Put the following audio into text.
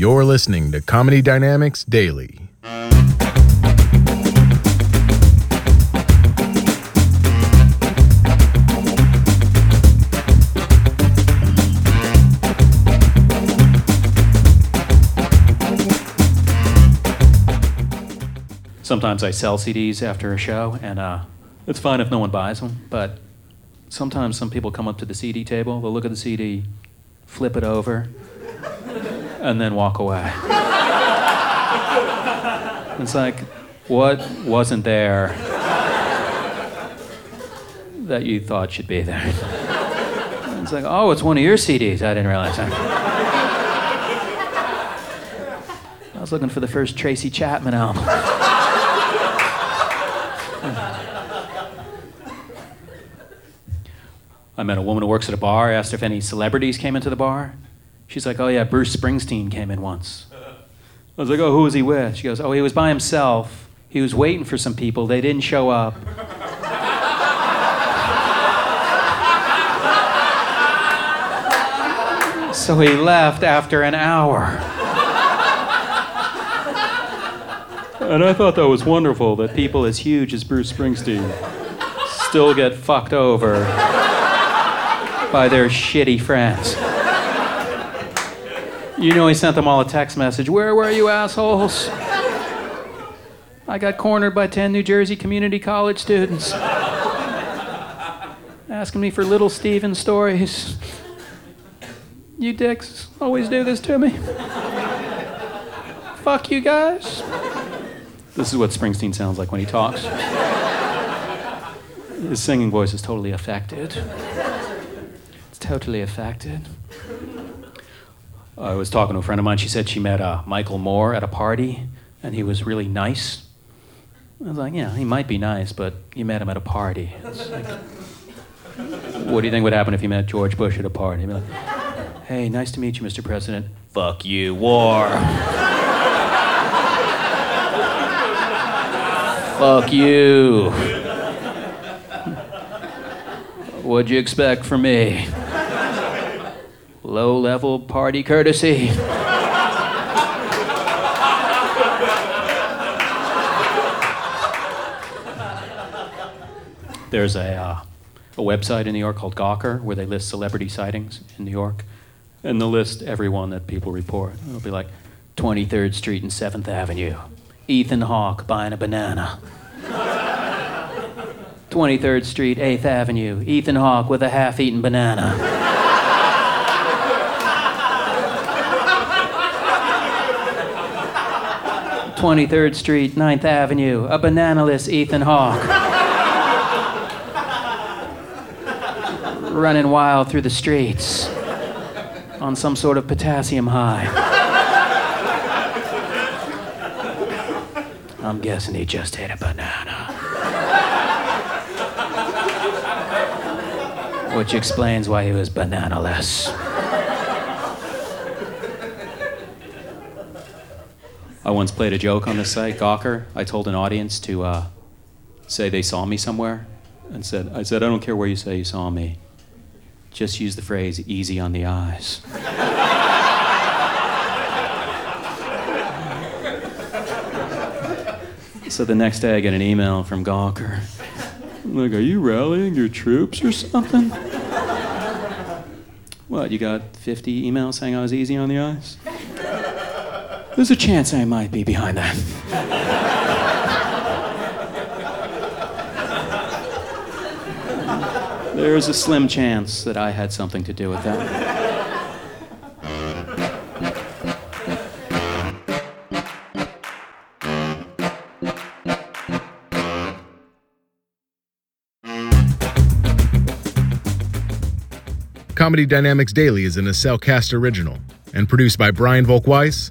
You're listening to Comedy Dynamics Daily. Sometimes I sell CDs after a show, and uh, it's fine if no one buys them. But sometimes some people come up to the CD table, they'll look at the CD, flip it over, and then walk away. it's like, what wasn't there that you thought should be there? It's like, oh, it's one of your CDs. I didn't realize that. I was looking for the first Tracy Chapman album. I met a woman who works at a bar. Asked if any celebrities came into the bar. She's like, oh, yeah, Bruce Springsteen came in once. I was like, oh, who was he with? She goes, oh, he was by himself. He was waiting for some people. They didn't show up. so he left after an hour. And I thought that was wonderful that people as huge as Bruce Springsteen still get fucked over by their shitty friends. You know, he sent them all a text message Where were you, assholes? I got cornered by 10 New Jersey Community College students asking me for little Steven stories. You dicks always do this to me. Fuck you guys. This is what Springsteen sounds like when he talks. His singing voice is totally affected. It's totally affected. I was talking to a friend of mine. She said she met uh, Michael Moore at a party, and he was really nice. I was like, yeah, he might be nice, but you met him at a party. Like, what do you think would happen if you met George Bush at a party? Like, hey, nice to meet you, Mr. President. Fuck you, war. Fuck you. What'd you expect from me? Low level party courtesy. There's a, uh, a website in New York called Gawker where they list celebrity sightings in New York. And they'll list everyone that people report. It'll be like 23rd Street and 7th Avenue. Ethan Hawke buying a banana. 23rd Street, 8th Avenue. Ethan Hawke with a half eaten banana. Twenty-third Street, 9th Avenue, a bananaless Ethan Hawke. Running wild through the streets on some sort of potassium high. I'm guessing he just ate a banana. Which explains why he was bananaless. I once played a joke on the site, Gawker. I told an audience to uh, say they saw me somewhere, and said, "I said I don't care where you say you saw me. Just use the phrase "easy on the eyes." so the next day, I get an email from Gawker. Like, "Are you rallying your troops or something?" What? You got 50 emails saying I was easy on the eyes? There's a chance I might be behind that. There's a slim chance that I had something to do with that. Comedy Dynamics Daily is an Cellcast original and produced by Brian Volkweiss,